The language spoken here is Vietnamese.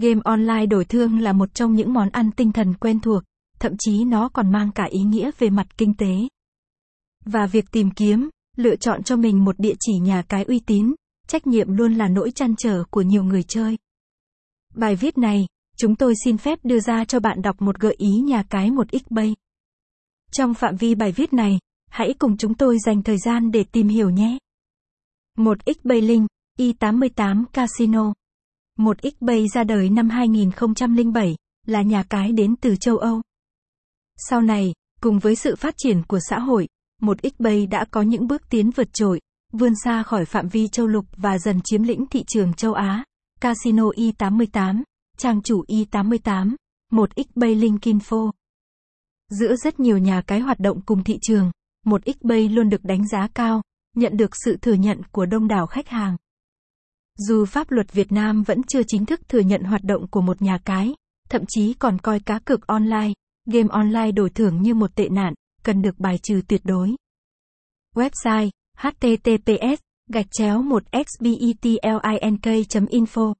Game online đổi thương là một trong những món ăn tinh thần quen thuộc, thậm chí nó còn mang cả ý nghĩa về mặt kinh tế. Và việc tìm kiếm, lựa chọn cho mình một địa chỉ nhà cái uy tín, trách nhiệm luôn là nỗi chăn trở của nhiều người chơi. Bài viết này, chúng tôi xin phép đưa ra cho bạn đọc một gợi ý nhà cái một xbay. Trong phạm vi bài viết này, hãy cùng chúng tôi dành thời gian để tìm hiểu nhé. 1xBay link, i88 Casino. Một X Bay ra đời năm 2007, là nhà cái đến từ châu Âu. Sau này, cùng với sự phát triển của xã hội, một X Bay đã có những bước tiến vượt trội, vươn xa khỏi phạm vi châu lục và dần chiếm lĩnh thị trường châu Á. Casino Y88, trang chủ Y88, một xbay link info. Giữa rất nhiều nhà cái hoạt động cùng thị trường, một X Bay luôn được đánh giá cao, nhận được sự thừa nhận của đông đảo khách hàng. Dù pháp luật Việt Nam vẫn chưa chính thức thừa nhận hoạt động của một nhà cái, thậm chí còn coi cá cược online, game online đổi thưởng như một tệ nạn, cần được bài trừ tuyệt đối. Website https gạch chéo 1xbetlink info